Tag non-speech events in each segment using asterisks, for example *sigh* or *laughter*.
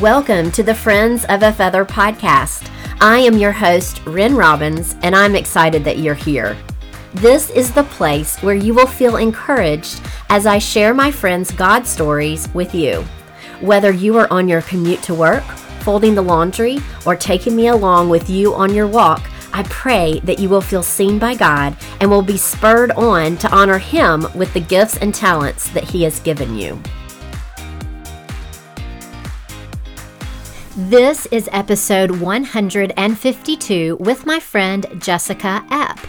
Welcome to the Friends of a Feather podcast. I am your host, Ren Robbins, and I'm excited that you're here. This is the place where you will feel encouraged as I share my friends' God stories with you. Whether you are on your commute to work, folding the laundry, or taking me along with you on your walk, I pray that you will feel seen by God and will be spurred on to honor Him with the gifts and talents that He has given you. This is episode 152 with my friend Jessica Epp.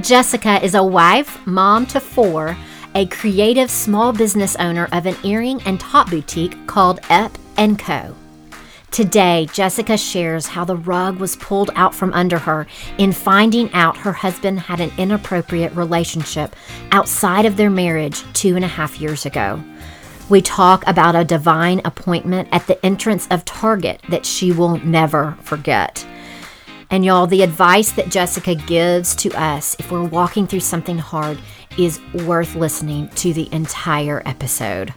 Jessica is a wife, mom to four, a creative small business owner of an earring and top boutique called Epp & Co. Today, Jessica shares how the rug was pulled out from under her in finding out her husband had an inappropriate relationship outside of their marriage two and a half years ago. We talk about a divine appointment at the entrance of Target that she will never forget. And y'all, the advice that Jessica gives to us if we're walking through something hard is worth listening to the entire episode.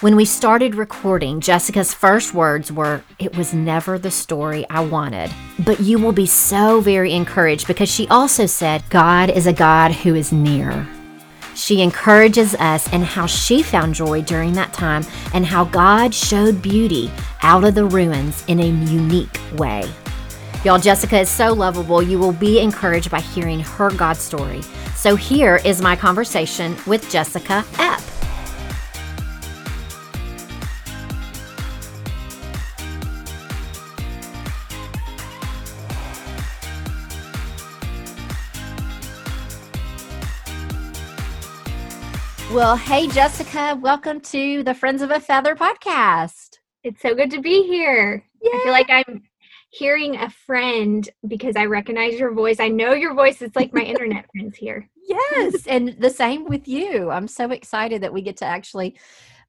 When we started recording, Jessica's first words were, It was never the story I wanted. But you will be so very encouraged because she also said, God is a God who is near. She encourages us in how she found joy during that time and how God showed beauty out of the ruins in a unique way. Y'all, Jessica is so lovable. You will be encouraged by hearing her God story. So here is my conversation with Jessica Epp. Well, hey, Jessica, welcome to the Friends of a Feather podcast. It's so good to be here. Yeah. I feel like I'm hearing a friend because I recognize your voice. I know your voice. It's like my *laughs* internet friends here. Yes. *laughs* And the same with you. I'm so excited that we get to actually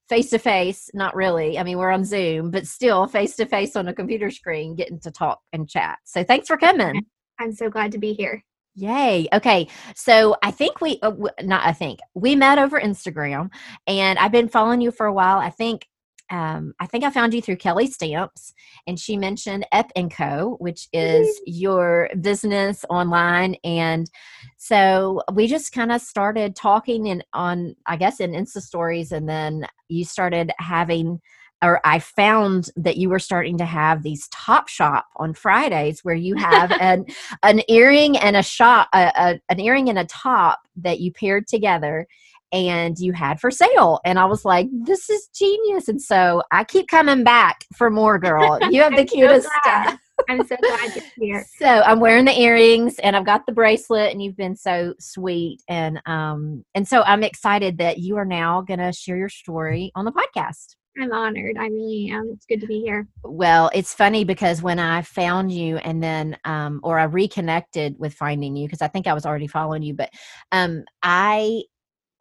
face to face, not really. I mean, we're on Zoom, but still face to face on a computer screen, getting to talk and chat. So thanks for coming. I'm so glad to be here. Yay. Okay. So I think we, uh, not I think, we met over Instagram and I've been following you for a while. I think, um, I think I found you through Kelly Stamps and she mentioned Epp & Co., which is your business online. And so we just kind of started talking in on, I guess, in Insta stories. And then you started having or I found that you were starting to have these top shop on Fridays where you have *laughs* an an earring and a shop a, a, an earring and a top that you paired together and you had for sale. And I was like this is genius. And so I keep coming back for more girl. *laughs* You have the cutest so stuff. I'm so glad you're here. *laughs* So I'm wearing the earrings and I've got the bracelet and you've been so sweet. And um and so I'm excited that you are now going to share your story on the podcast. I'm honored. I really am. It's good to be here. Well, it's funny because when I found you and then, um, or I reconnected with finding you, because I think I was already following you, but um, I,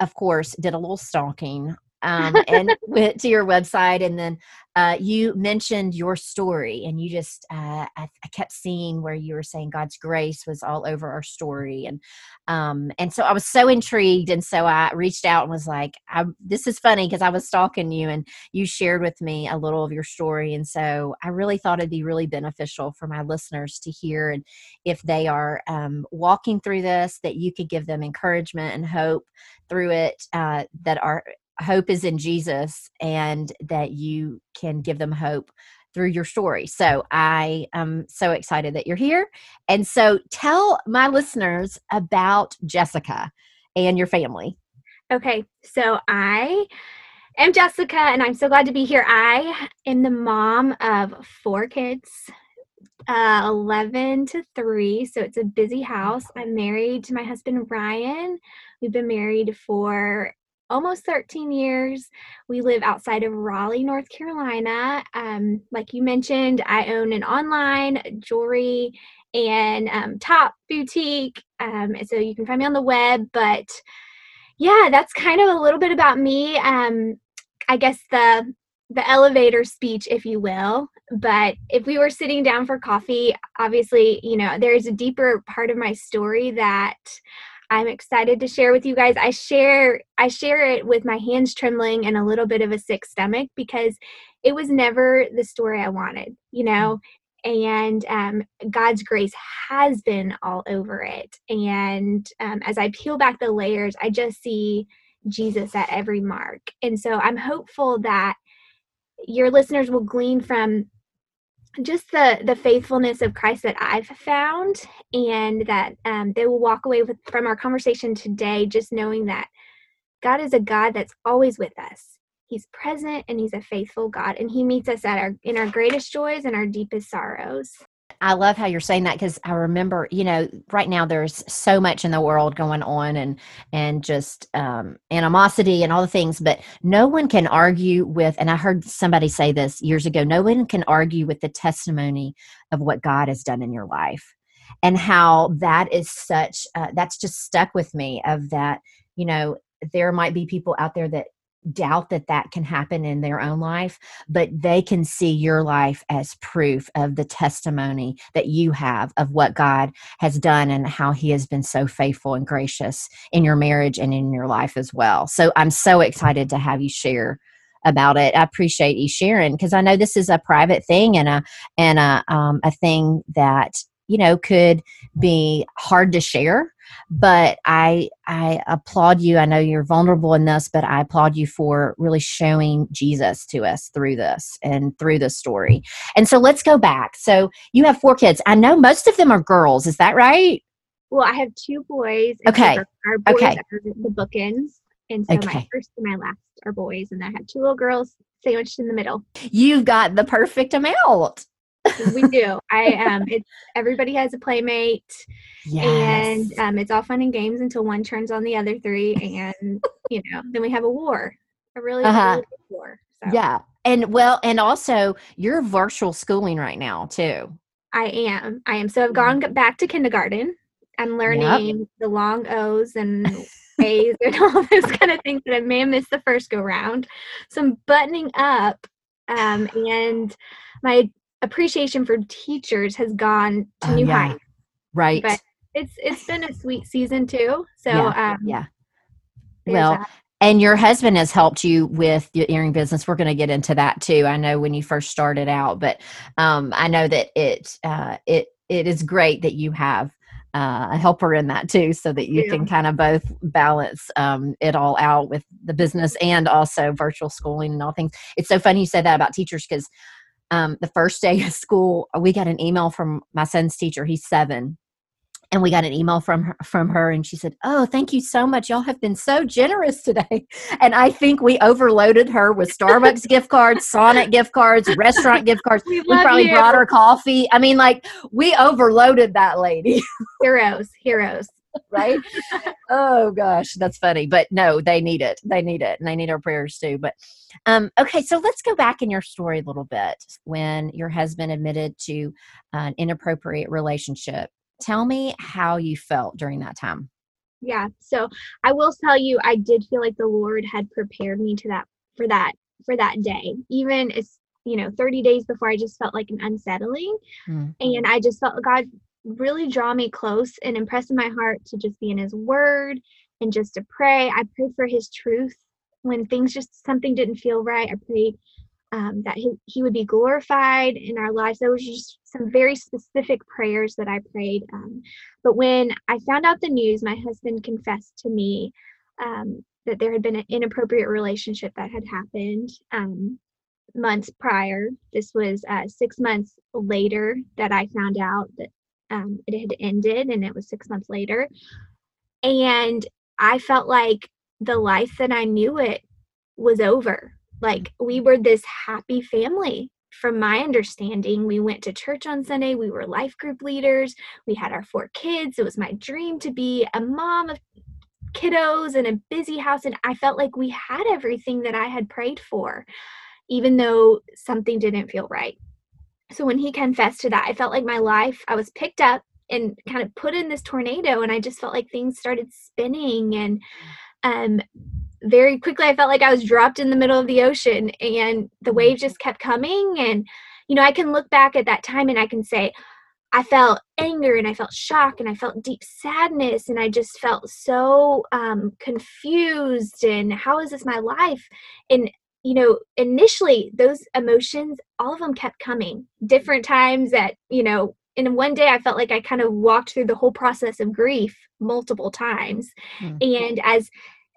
of course, did a little stalking um, and *laughs* went to your website and then uh, you mentioned your story and you just uh, I, I, kept seeing where you were saying god's grace was all over our story and um, and so i was so intrigued and so i reached out and was like this is funny because i was stalking you and you shared with me a little of your story and so i really thought it'd be really beneficial for my listeners to hear and if they are um, walking through this that you could give them encouragement and hope through it uh, that are hope is in Jesus and that you can give them hope through your story. So I am so excited that you're here. And so tell my listeners about Jessica and your family. Okay. So I am Jessica and I'm so glad to be here. I am the mom of four kids. Uh, 11 to 3 so it's a busy house i'm married to my husband ryan we've been married for almost 13 years. We live outside of Raleigh, North Carolina. Um, like you mentioned, I own an online jewelry and um, top boutique. Um, so you can find me on the web. But yeah, that's kind of a little bit about me. Um, I guess the the elevator speech, if you will. But if we were sitting down for coffee, obviously, you know, there's a deeper part of my story that I'm excited to share with you guys. I share I share it with my hands trembling and a little bit of a sick stomach because it was never the story I wanted, you know. And um, God's grace has been all over it. And um, as I peel back the layers, I just see Jesus at every mark. And so I'm hopeful that your listeners will glean from just the the faithfulness of Christ that I've found, and that um, they will walk away with from our conversation today, just knowing that God is a God that's always with us. He's present and He's a faithful God, and He meets us at our in our greatest joys and our deepest sorrows. I love how you're saying that because I remember, you know, right now there's so much in the world going on and and just um, animosity and all the things, but no one can argue with. And I heard somebody say this years ago: no one can argue with the testimony of what God has done in your life, and how that is such. Uh, that's just stuck with me. Of that, you know, there might be people out there that doubt that that can happen in their own life, but they can see your life as proof of the testimony that you have of what God has done and how He has been so faithful and gracious in your marriage and in your life as well. So I'm so excited to have you share about it. I appreciate you sharing because I know this is a private thing and a and a um, a thing that you know could be hard to share but i i applaud you. I know you're vulnerable in this but i applaud you for really showing jesus to us through this and through the story. And so let's go back. So you have four kids. I know most of them are girls. Is that right? Well i have two boys okay. our boys okay. the bookends. And so okay. my first and my last are boys and i have two little girls sandwiched in the middle. You've got the perfect amount *laughs* we do. I um it's everybody has a playmate. Yes. And um it's all fun and games until one turns on the other three and you know, then we have a war. A really, uh-huh. really war. So. Yeah. And well, and also you're virtual schooling right now too. I am. I am. So I've gone mm-hmm. back to kindergarten. I'm learning yep. the long O's and *laughs* A's and all this kind of things that I may have missed the first go round. So I'm buttoning up. Um, and my appreciation for teachers has gone to uh, new yeah. heights. Right. But it's it's been a sweet season too. So yeah. Um, yeah. Well, and your husband has helped you with your earring business. We're going to get into that too. I know when you first started out, but um, I know that it uh, it it is great that you have uh, a helper in that too, so that you yeah. can kind of both balance um, it all out with the business and also virtual schooling and all things. It's so funny you said that about teachers because um, the first day of school, we got an email from my son's teacher. He's seven, and we got an email from her, from her and she said oh thank you so much. Y'all have been so generous today. *laughs* And i think we overloaded her with starbucks *laughs* gift cards sonic gift cards restaurant gift cards. We, we probably you. brought her coffee. I mean like we overloaded that lady. Heroes heroes right? oh gosh, that's funny. But no, they need it. They need it, and they need our prayers too. But um, okay, so let's go back in your story a little bit. When your husband admitted to an inappropriate relationship, tell me how you felt during that time. Yeah, so I will tell you, I did feel like the Lord had prepared me to that for that for that day. Even as you know, 30 days before, I just felt like an unsettling, mm. and I just felt God really draw me close and impress in my heart to just be in his word and just to pray. I prayed for his truth when things just something didn't feel right. I prayed um, that he, he would be glorified in our lives. There was just some very specific prayers that I prayed. Um, but when I found out the news, my husband confessed to me um, that there had been an inappropriate relationship that had happened um, months prior. This was uh, six months later that I found out that um, it had ended and it was six months later. And I felt like the life that I knew it was over. Like we were this happy family. From my understanding, we went to church on Sunday. We were life group leaders. We had our four kids. It was my dream to be a mom of kiddos and a busy house. And I felt like we had everything that I had prayed for, even though something didn't feel right so when he confessed to that, I felt like my life, I was picked up and kind of put in this tornado and I just felt like things started spinning and um very quickly I felt like I was dropped in the middle of the ocean and the waves just kept coming and you know I can look back at that time and I can say I felt anger and I felt shock and I felt deep sadness and I just felt so um, confused and how is this my life? And you know, initially those emotions, all of them kept coming different times at, you know, in one day I felt like I kind of walked through the whole process of grief multiple times. Mm-hmm. And as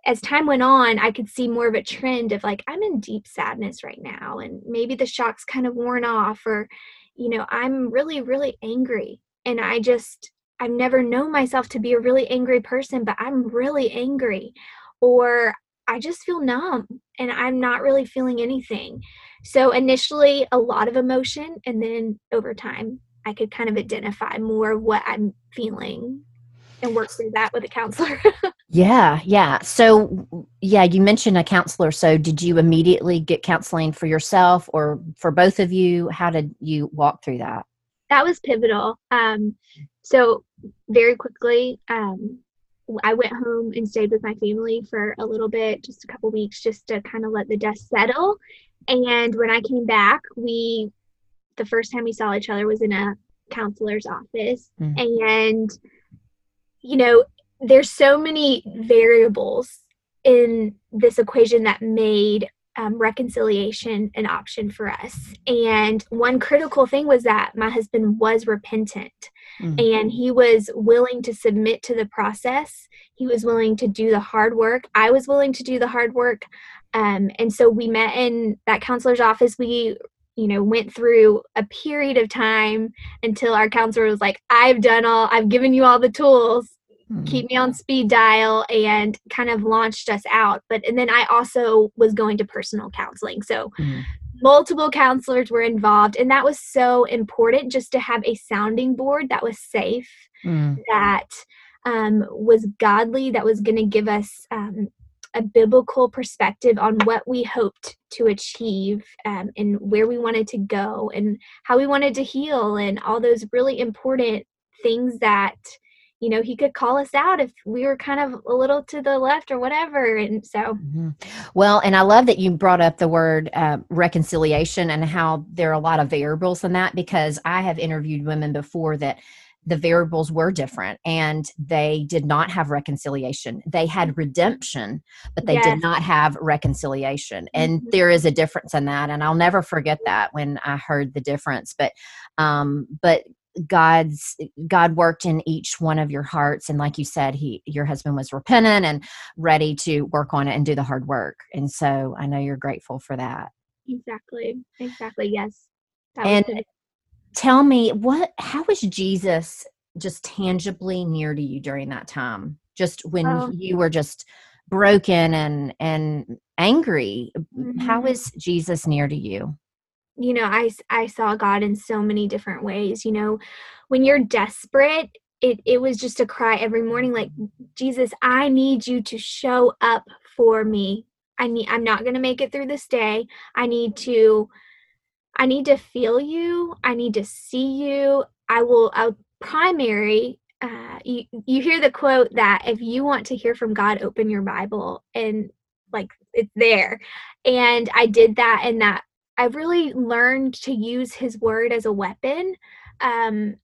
as time went on, I could see more of a trend of like, I'm in deep sadness right now, and maybe the shock's kind of worn off, or, you know, I'm really, really angry. And I just, I've never known myself to be a really angry person, but I'm really angry. Or I just feel numb and I'm not really feeling anything. So initially, a lot of emotion, and then over time, I could kind of identify more what I'm feeling and work through that with a counselor. *laughs* yeah, yeah. So, yeah, you mentioned a counselor. So, did you immediately get counseling for yourself or for both of you? How did you walk through that? That was pivotal. Um, so, very quickly, um, I went home and stayed with my family for a little bit, just a couple weeks, just to kind of let the dust settle. And when I came back, we, the first time we saw each other was in a counselor's office. Mm. And you know, there's so many variables in this equation that made um, reconciliation an option for us. And one critical thing was that my husband was repentant mm-hmm. and he was willing to submit to the process. He was willing to do the hard work. I was willing to do the hard work. Um, and so we met in that counselor's office. We you know went through a period of time until our counselor was like i've done all i've given you all the tools mm-hmm. keep me on speed dial and kind of launched us out but and then i also was going to personal counseling so mm-hmm. Multiple counselors were involved and that was so important just to have a sounding board that was safe mm-hmm. that um, was godly that was going to give us um, a biblical perspective on what we hoped to achieve um, and where we wanted to go and how we wanted to heal and all those really important things that you know he could call us out if we were kind of a little to the left or whatever and so mm-hmm. well and i love that you brought up the word uh, reconciliation and how there are a lot of variables in that because i have interviewed women before that the variables were different and they did not have reconciliation. They had redemption, but they yes. did not have reconciliation. And mm-hmm. there is a difference in that. And I'll never forget that when I heard the difference. But, um, but God's God worked in each one of your hearts, and like you said, he your husband was repentant and ready to work on it and do the hard work. And so I know you're grateful for that. Exactly. Exactly. Yes. That and tell me what how was jesus just tangibly near to you during that time just when oh. you were just broken and and angry mm-hmm. how is jesus near to you you know i i saw god in so many different ways you know when you're desperate it it was just a cry every morning like jesus i need you to show up for me i need i'm not going to make it through this day i need to I need to feel you. I need to see you. I will, I'll primary. Uh, you, you hear the quote that if you want to hear from God, open your Bible and like it's there. And I did that and that I really learned to use his word as a weapon. Um,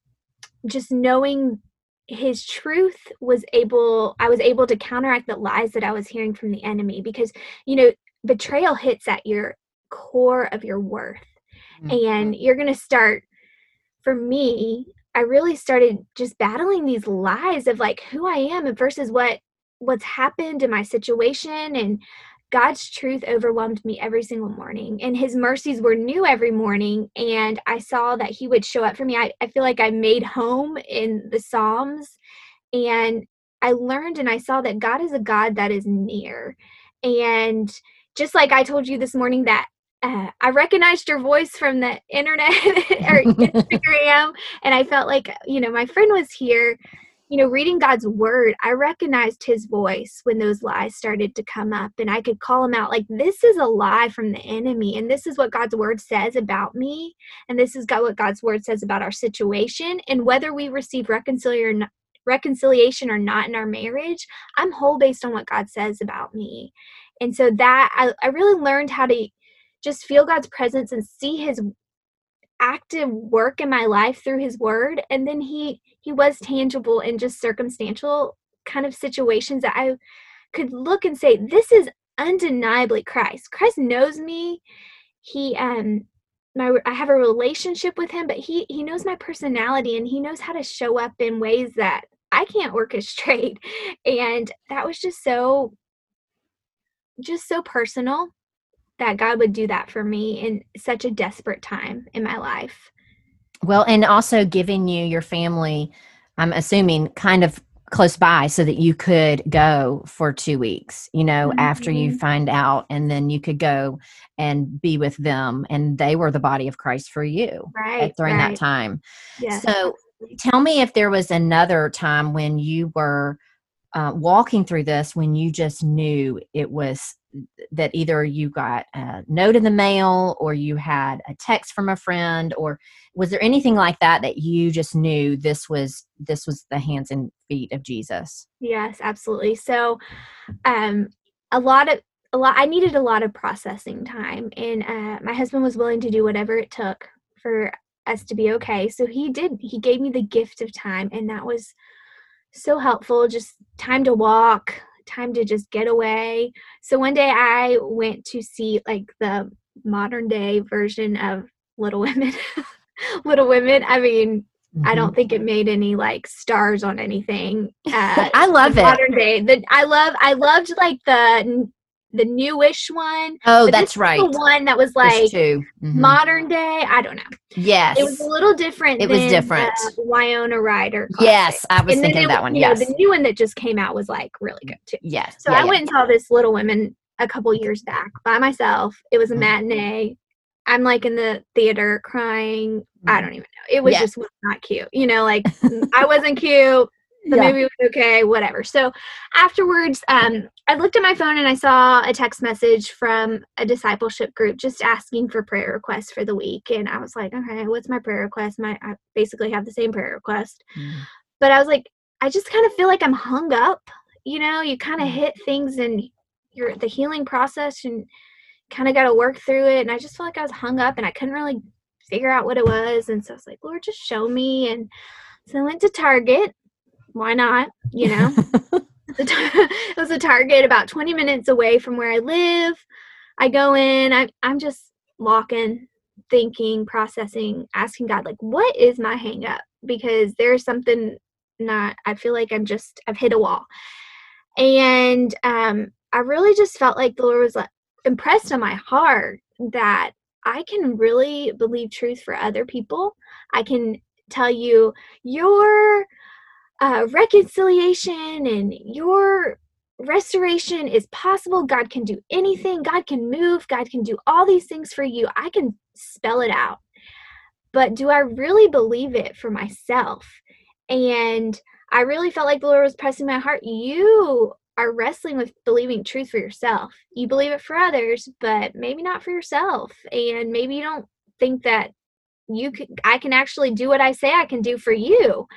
just knowing his truth was able i was able to counteract the lies that i was hearing from the enemy because you know betrayal hits at your core of your worth mm-hmm. and you're going to start for me i really started just battling these lies of like who i am and versus what what's happened in my situation and God's truth overwhelmed me every single morning, and His mercies were new every morning. And I saw that He would show up for me. I, I feel like I made home in the Psalms, and I learned and I saw that God is a God that is near. And just like I told you this morning, that uh, I recognized your voice from the internet *laughs* or *laughs* Instagram, and I felt like you know my friend was here. You know, reading God's word, I recognized his voice when those lies started to come up, and I could call him out like, "This is a lie from the enemy, and this is what God's word says about me, and this is what God's word says about our situation, and whether we receive reconciliation or not, in our marriage, I'm whole based on what God says about me." And so that I, I really learned how to just feel God's presence and see his active work in my life through his word and then he he was tangible in just circumstantial kind of situations that I could look and say this is undeniably Christ. Christ knows me. He um my I have a relationship with him, but he he knows my personality and he knows how to show up in ways that I can't orchestrate. *laughs* And that was just so just so personal that God would do that for me in such a desperate time in my life. Well, and also giving you your family, I'm assuming, kind of close by so that you could go for two weeks, you know, mm-hmm. after you mm-hmm. find out, and then you could go and be with them. And they were the body of Christ for you right, during right. that time. Yes. So tell me if there was another time when you were uh, walking through this when you just knew it was that either you got a note in the mail or you had a text from a friend or was there anything like that that you just knew this was this was the hands and feet of jesus? Yes absolutely. So um a lot of a lot i needed a lot of processing time and uh, my husband was willing to do whatever it took for us to be okay. So he did he gave me the gift of time and that was so helpful just time to walk time to just get away. So one day I went to see like the modern day version of Little *laughs* Women. Little Women. I mean, mm-hmm. I don't think it made any like stars on anything. *laughs* Uh, I love it. Modern day. The, I love. I loved like the the newish one. Oh, that's right. The one that was like mm-hmm. modern day. I don't know. Yes, it was a little different. It was different. Winona Ryder. Yes, I was and thinking of that one. Yes, know, the new one that just came out was like really good too. Yes. So yeah, I yeah. went and saw this Little Women a couple years back by myself. It was a mm-hmm. matinee. I'm like in the theater crying. I mm-hmm. don't even know. It was yeah. just not cute. You know, like I wasn't cute the yeah. movie was okay, whatever. So afterwards, um, I looked at my phone and I saw a text message from a discipleship group just asking for prayer requests for the week. And I was like, okay, what's my prayer request? My I basically have the same prayer request. Mm. But I was like, I just kind of feel like I'm hung up. You know, you kind of mm. hit things in your the healing process and kind of got to work through it. And I just felt like I was hung up and I couldn't really figure out what it was. And so I was like, Lord, just show me. And so I went to Target why not? You know, *laughs* it was *laughs* a Target about 20 minutes away from where I live. I go in, I, I'm just walking, thinking, processing, asking God, like, what is my hang up? Because there's something not, I feel like I'm just, I've hit a wall. And um, I really just felt like the Lord was like, impressed on my heart that I can really believe truth for other people. I can tell you, your uh, reconciliation and your restoration is possible. God can do anything, God can move, God can do all these things for you. I can spell it out. But do I really believe it for myself? And I really felt like the Lord was pressing my heart. You are wrestling with believing truth for yourself. You believe it for others, but maybe not for yourself. And maybe you don't think that you can I can actually do what I say I can do for you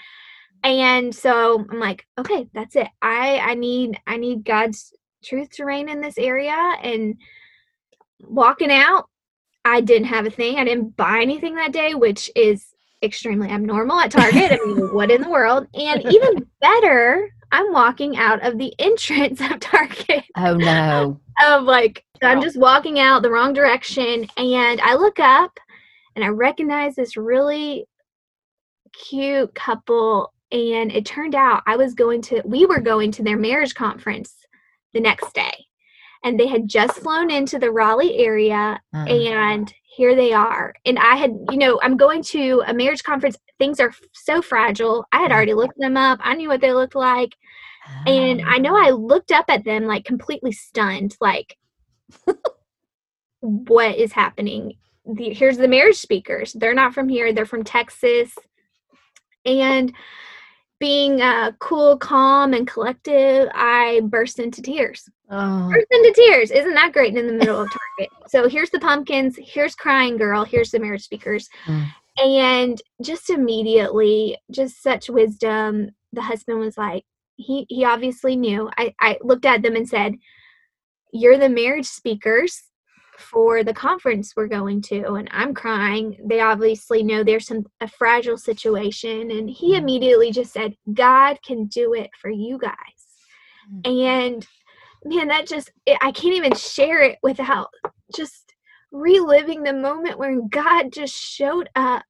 and so i'm like okay that's it. I i need i need god's truth to reign in this area. And walking out i didn't have a thing. I didn't buy anything that day which is extremely abnormal at target. I mean what in the world? And even *laughs* better i'm walking out of the *laughs* entrance of target. Oh no. Of like i'm just walking out the wrong direction. And i look up and i recognize this really cute couple and it turned out I was going to, we were going to their marriage conference the next day. And they had just flown into the Raleigh area, uh-huh. and here they are. And I had, you know, I'm going to a marriage conference. Things are so fragile. I had already looked them up, I knew what they looked like. And I know I looked up at them like completely stunned, like, *laughs* what is happening? The, here's the marriage speakers. They're not from here, they're from Texas. And being uh, cool, calm, and collective, I burst into tears. Oh. Burst into tears. Isn't that great in the middle of Target? So here's the pumpkins, here's Crying Girl, here's the marriage speakers. Mm. And just immediately, just such wisdom, the husband was like, he, he obviously knew. I, I looked at them and said, You're the marriage speakers for the conference we're going to and I'm crying. They obviously know there's some a fragile situation and he mm. immediately just said, "God can do it for you guys." Mm-hmm. And man, that just it, I can't even share it without just reliving the moment when God just showed up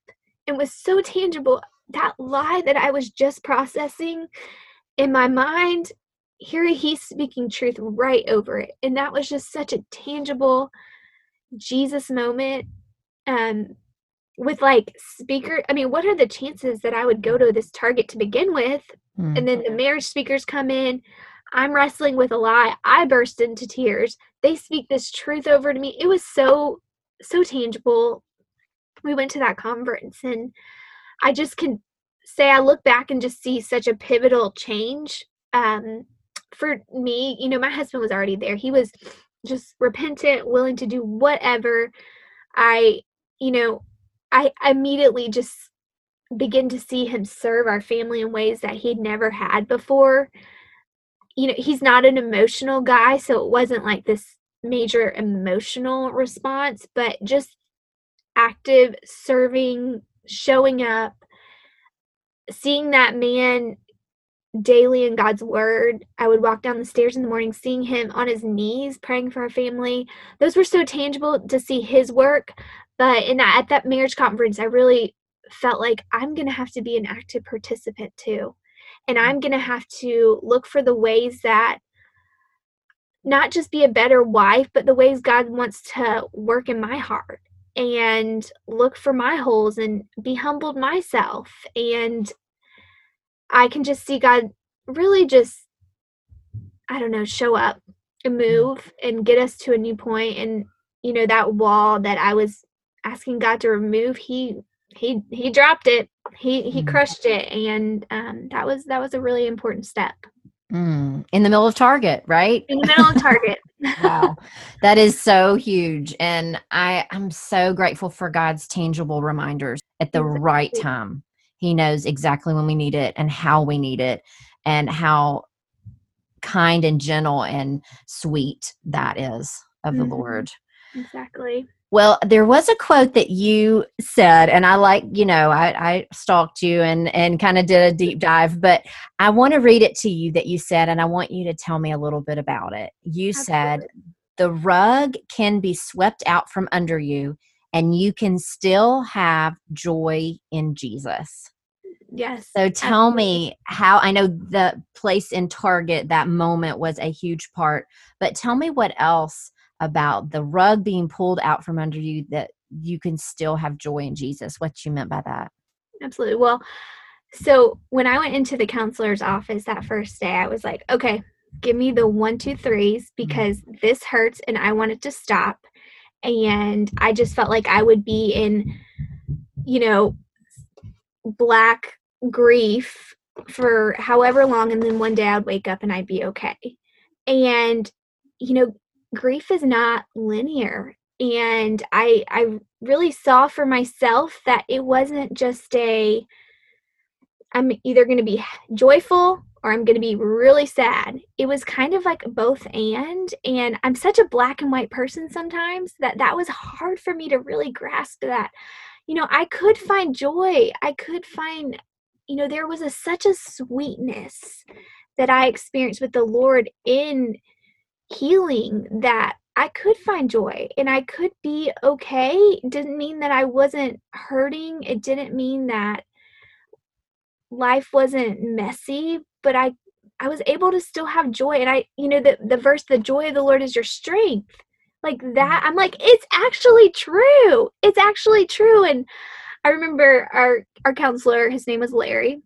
and was so tangible. That lie that I was just processing in my mind, here he's speaking truth right over it. And that was just such a tangible Jesus moment. Um, with like speaker, I mean, what are the chances that I would go to this target to begin with? Mm. And then the marriage speakers come in. I'm wrestling with a lie. I burst into tears. They speak this truth over to me. It was so, so tangible. We went to that conference and I just can say I look back and just see such a pivotal change. Um, for me, you know, my husband was already there. He was just repentant, willing to do whatever. I, you know, I immediately just begin to see him serve our family in ways that he'd never had before. You know, he's not an emotional guy, so it wasn't like this major emotional response, but just active serving, showing up, seeing that man daily in God's word. I would walk down the stairs in the morning seeing him on his knees praying for our family. Those were so tangible to see his work. But in that, at that marriage conference, I really felt like I'm going to have to be an active participant too. And I'm going to have to look for the ways that not just be a better wife, but the ways God wants to work in my heart and look for my holes and be humbled myself and I can just see God really just, I don't know, show up and move and get us to a new point. And, you know, that wall that I was asking God to remove, he, he, he dropped it. He, he mm. crushed it. And um, that was, that was a really important step. Mm, in the middle of Target, right? In the middle of Target. *laughs* wow. That is so huge. And I, I'm so grateful for God's tangible reminders at the right time. He knows exactly when we need it and how we need it and how kind and gentle and sweet that is of mm-hmm. the Lord. Exactly. Well, there was a quote that you said, and I like, you know, I, I stalked you and, and kind of did a deep dive, but I want to read it to you that you said, and I want you to tell me a little bit about it. You Absolutely. said, The rug can be swept out from under you and you can still have joy in Jesus. Yes. So tell absolutely. me how I know the place in Target that moment was a huge part, but tell me what else about the rug being pulled out from under you that you can still have joy in Jesus. What you meant by that? Absolutely. Well, so when I went into the counselor's office that first day, I was like, okay, give me the one, two, threes mm-hmm. because this hurts and I want it to stop and I just felt like I would be in, you know, black grief for however long, and then one day I'd wake up and I'd be okay. And, you know, grief is not linear. And I I really saw for myself that it wasn't just a I'm either going to be joyful or I'm going to be really sad. It was kind of like both and. And I'm such a black and white person sometimes that that was hard for me to really grasp that. You know, I could find joy. I could find, you know, there was a, such a sweetness that I experienced with the Lord in healing that I could find joy and I could be okay. It didn't mean that I wasn't hurting. It didn't mean that life wasn't messy, but I I was able to still have joy. And I, you know, the the verse, the joy of the Lord is your strength. Like that, mm-hmm. I'm like, it's actually true. It's actually true. And I remember our our counselor, his name was Larry.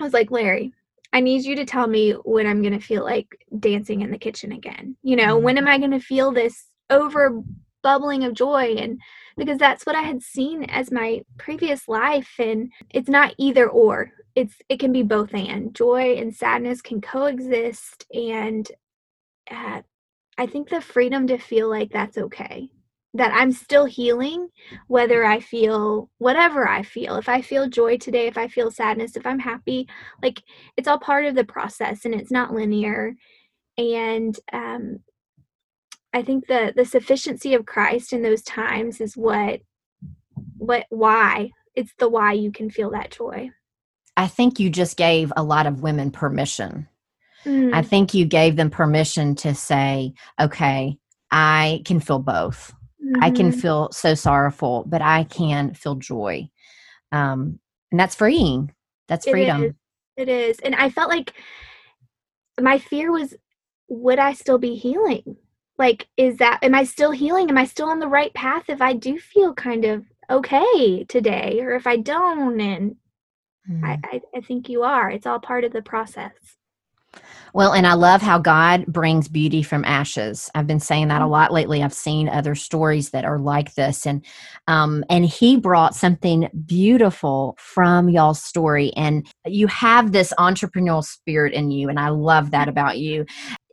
I was like, Larry, I need you to tell me when I'm gonna feel like dancing in the kitchen again. You know, when am mm-hmm. I gonna feel this over bubbling of joy? And because that's what I had seen as my previous life. And it's not either or it's it can be both and. Joy and sadness can coexist and uh, i think the freedom to feel like that's okay that i'm still healing whether i feel whatever i feel. If i feel joy today if i feel sadness if i'm happy like it's all part of the process and it's not linear. And um I think the the sufficiency of Christ in those times is what what why it's the why you can feel that joy. I think you just gave a lot of women permission. Mm. I think you gave them permission to say, okay, I can feel both. Mm-hmm. I can mm-hmm. feel so sorrowful, but I can feel joy. Um, and that's freeing. That's freedom. It is. it is. And I felt like my fear was would I still be healing? Like, is that, am I still healing? Am I still on the right path if I do feel kind of okay today or if I don't? And mm. I, I, I think you are. It's all part of the process. Well, and I love how God brings beauty from ashes. I've been saying that a mm-hmm. lot lately. I've seen other stories that are like this, and um, and He brought something beautiful from y'all's story. And you have this entrepreneurial spirit in you, and I love that mm-hmm. about you.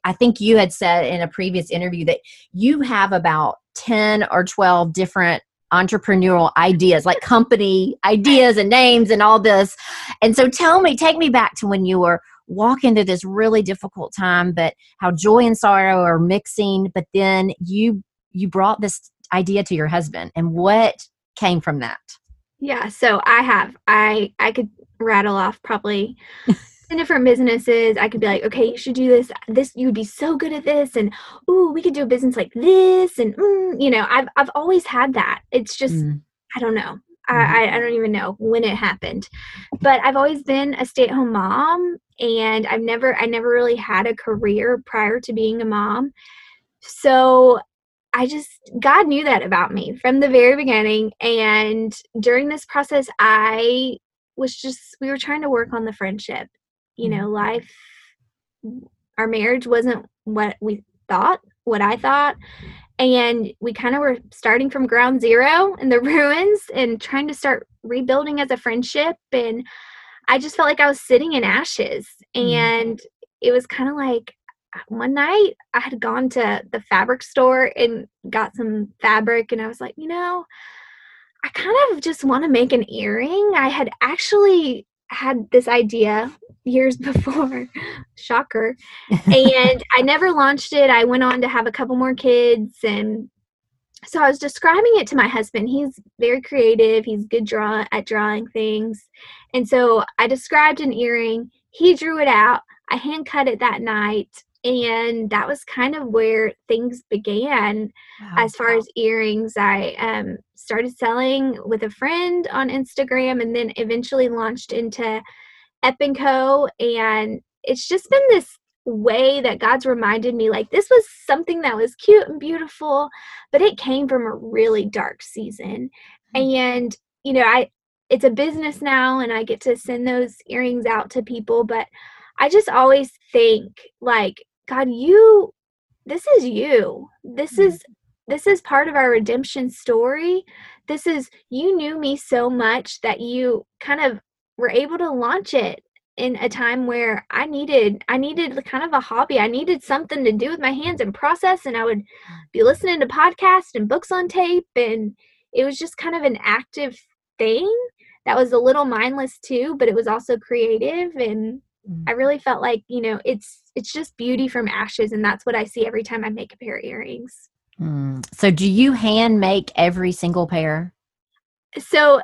I think you had said in a previous interview that you have about ten or twelve different entrepreneurial ideas like company ideas and names and all this. And so tell me take me back to when you were walking through this really difficult time but how joy and sorrow are mixing but then you you brought this idea to your husband and what came from that? Yeah so i have i i could rattle off probably *laughs* different businesses i could be like okay you should do this this you would be so good at this and ooh we could do a business like this and mm, you know i've i've always had that. It's just mm. i don't know. Mm-hmm. I, I don't even know when it happened. But i've always been a stay-at-home mom and i've never i never really had a career prior to being a mom. So i just god knew that about me from the very beginning and during this process i was just we were trying to work on the friendship you know mm-hmm. life our marriage wasn't what we thought what i thought. And we kind of were starting from ground zero in the *laughs* ruins and trying to start rebuilding as a friendship. And i just felt like i was sitting in ashes. Mm. and it was kind of like one night i had gone to the fabric store and got some fabric. And i was like you know i kind of just want to make an earring. I had actually had this idea years *laughs* before. Shocker. And i never launched it. I went on to have a couple more kids and so i was describing it to my husband. He's very creative. He's good draw at drawing things. And so i described an earring. He drew it out. I hand cut it that night and that was kind of where things began wow. as far as earrings i um, started selling with a friend on instagram and then eventually launched into Epp and Co. And it's just been this way that God's reminded me like this was something that was cute and beautiful, but it came from a really dark season. Mm-hmm. And, you know, I, it's a business now and I get to send those earrings out to people, but I just always think like, God, you, this is you. This mm-hmm. is this is part of our redemption story. This is, you knew me so much that you kind of were able to launch it in a time where I needed I needed kind of a hobby. I needed something to do with my hands and process and I would be listening to podcasts and books on tape and it was just kind of an active thing that was a little mindless too, but it was also creative and I mm. really felt like, you know, it's it's just beauty from ashes and that's what I see every time I make a pair of earrings. Mm. So do you hand make every single pair? So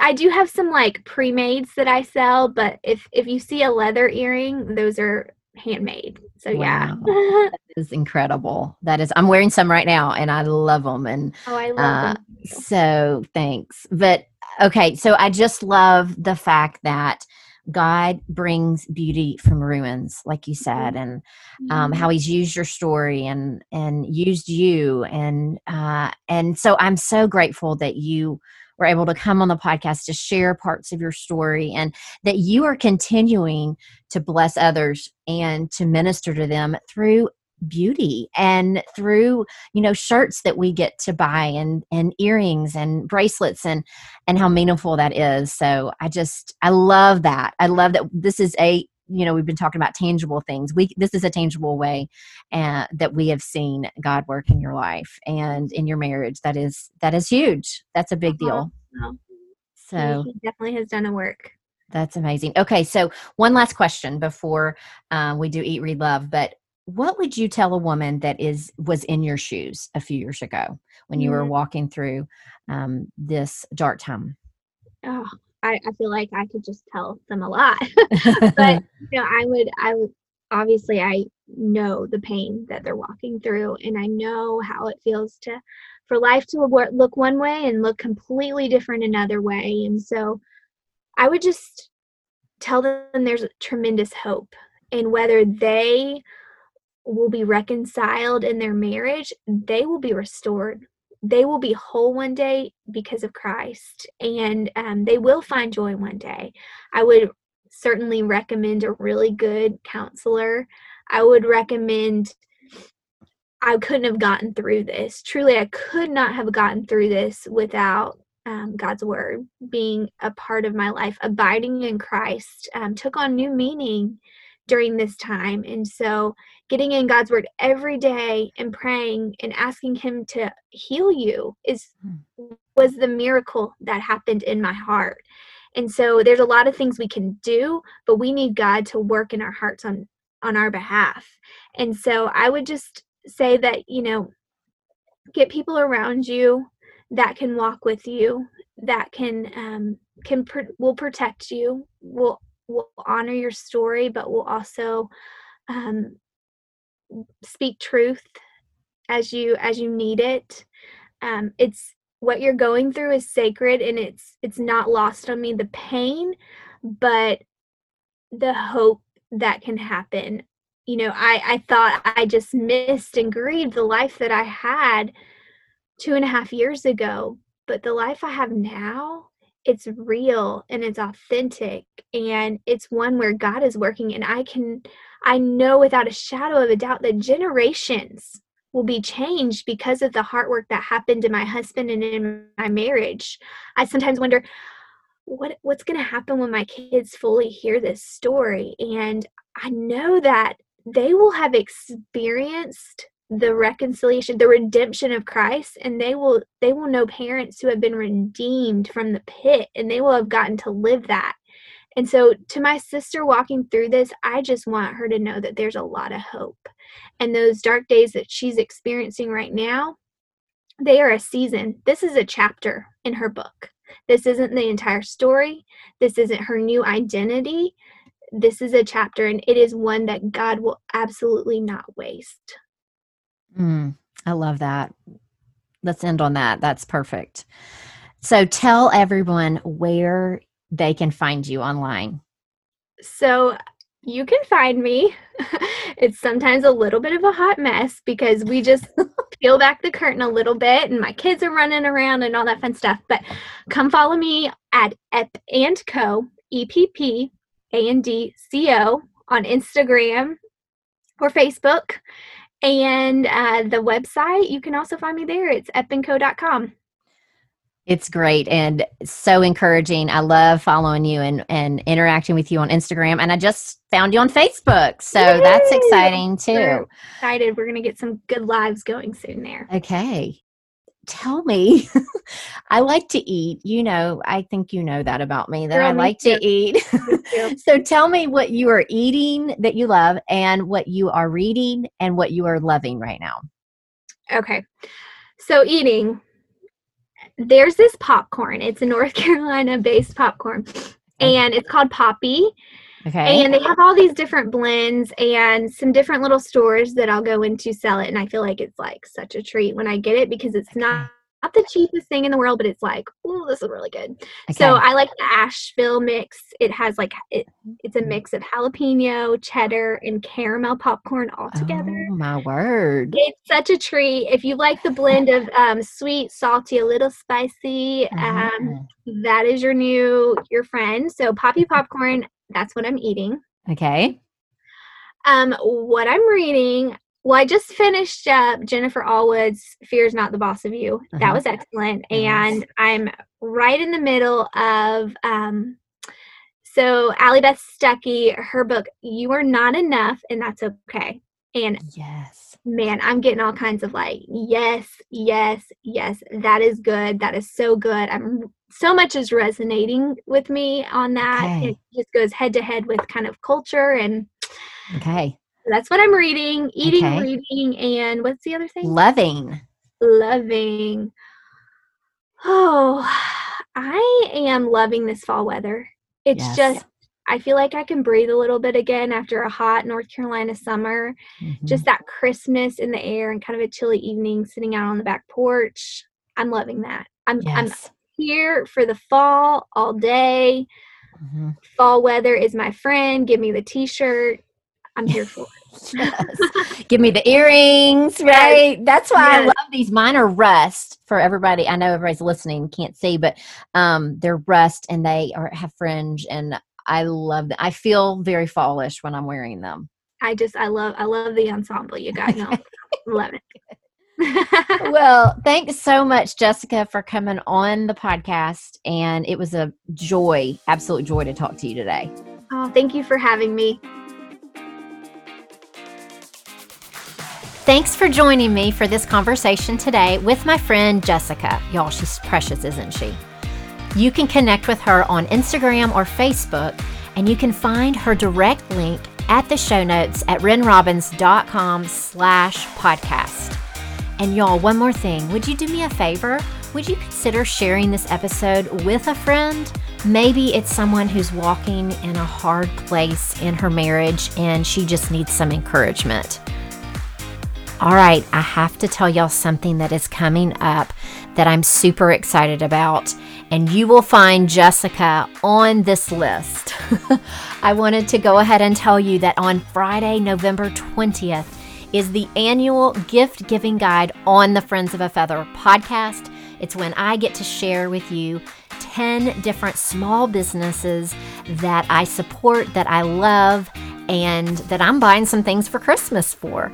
I do have some like pre-mades that I sell, but if if you see a leather earring, those are handmade. So wow. yeah, *laughs* that is incredible. That is, I'm wearing some right now, and I love them. And oh, I love uh, them. So thanks. But okay, so I just love the fact that God brings beauty from ruins, like you said, mm-hmm. and um, how mm-hmm. He's used your story and and used you, and uh, and so I'm so grateful that you were able to come on the podcast to share parts of your story and that you are continuing to bless others and to minister to them through beauty and through you know shirts that we get to buy and and earrings and bracelets and and how meaningful that is. So i just i love that. I love that this is a you know we've been talking about tangible things. We this is a tangible way uh, that we have seen god work in your life and in your marriage. That is that is huge. That's a big deal. so he definitely has done a work. That's amazing. Okay so one last question before uh, we do eat read love but what would you tell a woman that is was in your shoes a few years ago when you were walking through um, this dark time? Oh, I, I feel like I could just tell them a lot, *laughs* but *laughs* you know, I would, I would obviously I know the pain that they're walking through, and I know how it feels to for life to look one way and look completely different another way, and so I would just tell them there's tremendous hope, and whether they will be reconciled in their marriage, they will be restored. They will be whole one day because of Christ, and um, they will find joy one day. I would certainly recommend a really good counselor. I would recommend, I couldn't have gotten through this. Truly, I could not have gotten through this without um, God's word being a part of my life. Abiding in Christ um, took on new meaning during this time. And so, getting in God's word every day and praying and asking Him to heal you is hmm. was the miracle that happened in my heart. And so, there's a lot of things we can do, but we need God to work in our hearts on on our behalf. And so, I would just say that you know, get people around you that can walk with you, that can um, can pr- will protect you, will will honor your story, but will also um, speak truth as you as you need it. Um, it's what you're going through is sacred, and it's it's not lost on me the pain, but the hope that can happen. You know, I I thought I just missed and grieved the life that I had two and a half years ago, but the life I have now it's real and it's authentic and it's one where God is working and I can I know without a shadow of a doubt that generations will be changed because of the hard work that happened in my husband and in my marriage. I sometimes wonder what what's going to happen when my kids fully hear this story and I know that they will have experienced the reconciliation the redemption of christ and they will they will know parents who have been redeemed from the pit and they will have gotten to live that. And so to my sister walking through this i just want her to know that there's a lot of hope. And those dark days that she's experiencing right now they are a season. This is a chapter in her book. This isn't the entire story. This isn't her new identity. This is a chapter and it is one that god will absolutely not waste Mm, I love that. Let's end on that. That's perfect. So tell everyone where they can find you online. So you can find me. *laughs* it's sometimes a little bit of a hot mess because we just *laughs* peel back the curtain a little bit and my kids are running around and all that fun stuff. But come follow me at Epp and Co, E P P A N D C O on Instagram or Facebook. And uh, the website, you can also find me there. It's eppandco.com. It's great and so encouraging. I love following you and, and interacting with you on Instagram. And I just found you on Facebook. So Yay! that's exciting too. We're excited. We're going to get some good lives going soon there. Okay tell me. *laughs* I like to eat you know i think you know that about me that Girl, i like to eat. *laughs* *laughs* So tell me what you are eating that you love and what you are reading and what you are loving right now. Okay. So eating there's this popcorn. It's a north carolina based popcorn and it's called Poppy Okay. And they have all these different blends and some different little stores that I'll go into sell it. And I feel like it's like such a treat when I get it because it's not not the cheapest thing in the world, but it's like, oh, this is really good. Okay. So I like the Asheville mix. It has like it, it's a mix of jalapeno, cheddar, and caramel popcorn all together. Oh my word! It's such a treat. If you like the blend of um, sweet, salty, a little spicy, um, uh-huh. that is your new your friend. So Poppy popcorn. That's what I'm eating. Okay. Um, what I'm reading, well, I just finished up Jennifer Allwood's Fear is Not the Boss of You. Uh-huh. That was excellent. And I'm right in the middle of um so Allie Beth Stuckey, her book, You Are Not Enough, and That's Okay. And yes, man, I'm getting all kinds of like, yes, yes, yes, that is good. That is so good. I'm so much is resonating with me on that. Okay. It just goes head to head with kind of culture and okay. That's what I'm reading. Eating, Okay. reading, and what's the other thing? Loving. loving. Oh, I am loving this fall weather. It's Yes. just, I feel like I can breathe a little bit again after a hot North Carolina summer. Mhm. Just that crispness in the air and kind of a chilly evening sitting out on the back porch. I'm loving that. I'm, I'm here for the fall all day. Mhm. Fall weather is my friend. Give me the t shirt. I'm here for it. *laughs* Yes. Give me the earrings, right? That's why I love these. Mine are rust for everybody. I know everybody's listening, can't see, but um, they're rust and they are have fringe, and I love them. I feel very fallish when I'm wearing them. I just, I love, I love the ensemble you got going. *laughs* love it. *laughs* well, thanks so much, Jessica, for coming on the podcast, and it was a joy, absolute joy to talk to you today. oh, thank you for having me. Thanks for joining me for this conversation today with my friend Jessica. Y'all, she's precious, isn't she? You can connect with her on Instagram or Facebook, and you can find her direct link at the show notes at renrobbins.com slash podcast. And y'all, one more thing. Would you do me a favor? Would you consider sharing this episode with a friend? Maybe it's someone who's walking in a hard place in her marriage and she just needs some encouragement. All right, I have to tell y'all something that is coming up that I'm super excited about, and you will find Jessica on this list. *laughs* I wanted to go ahead and tell you that on Friday, November 20th, is the annual gift giving guide on the Friends of a Feather podcast. It's when I get to share with you 10 different small businesses that I support, that I love, and that I'm buying some things for Christmas for.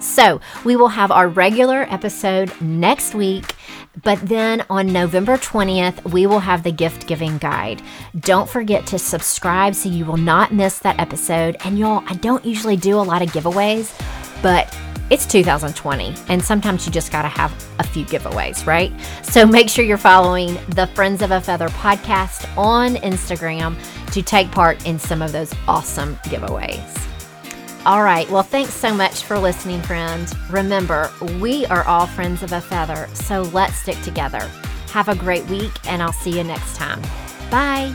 So, we will have our regular episode next week, but then on November 20th, we will have the gift giving guide. Don't forget to subscribe so you will not miss that episode. And y'all, I don't usually do a lot of giveaways, but it's 2020, and sometimes you just got to have a few giveaways, right? So make sure you're following the Friends of a Feather podcast on Instagram to take part in some of those awesome giveaways. All right. Well, thanks so much for listening, friend. Remember, we are all friends of a feather, so let's stick together. Have a great week, and I'll see you next time. Bye.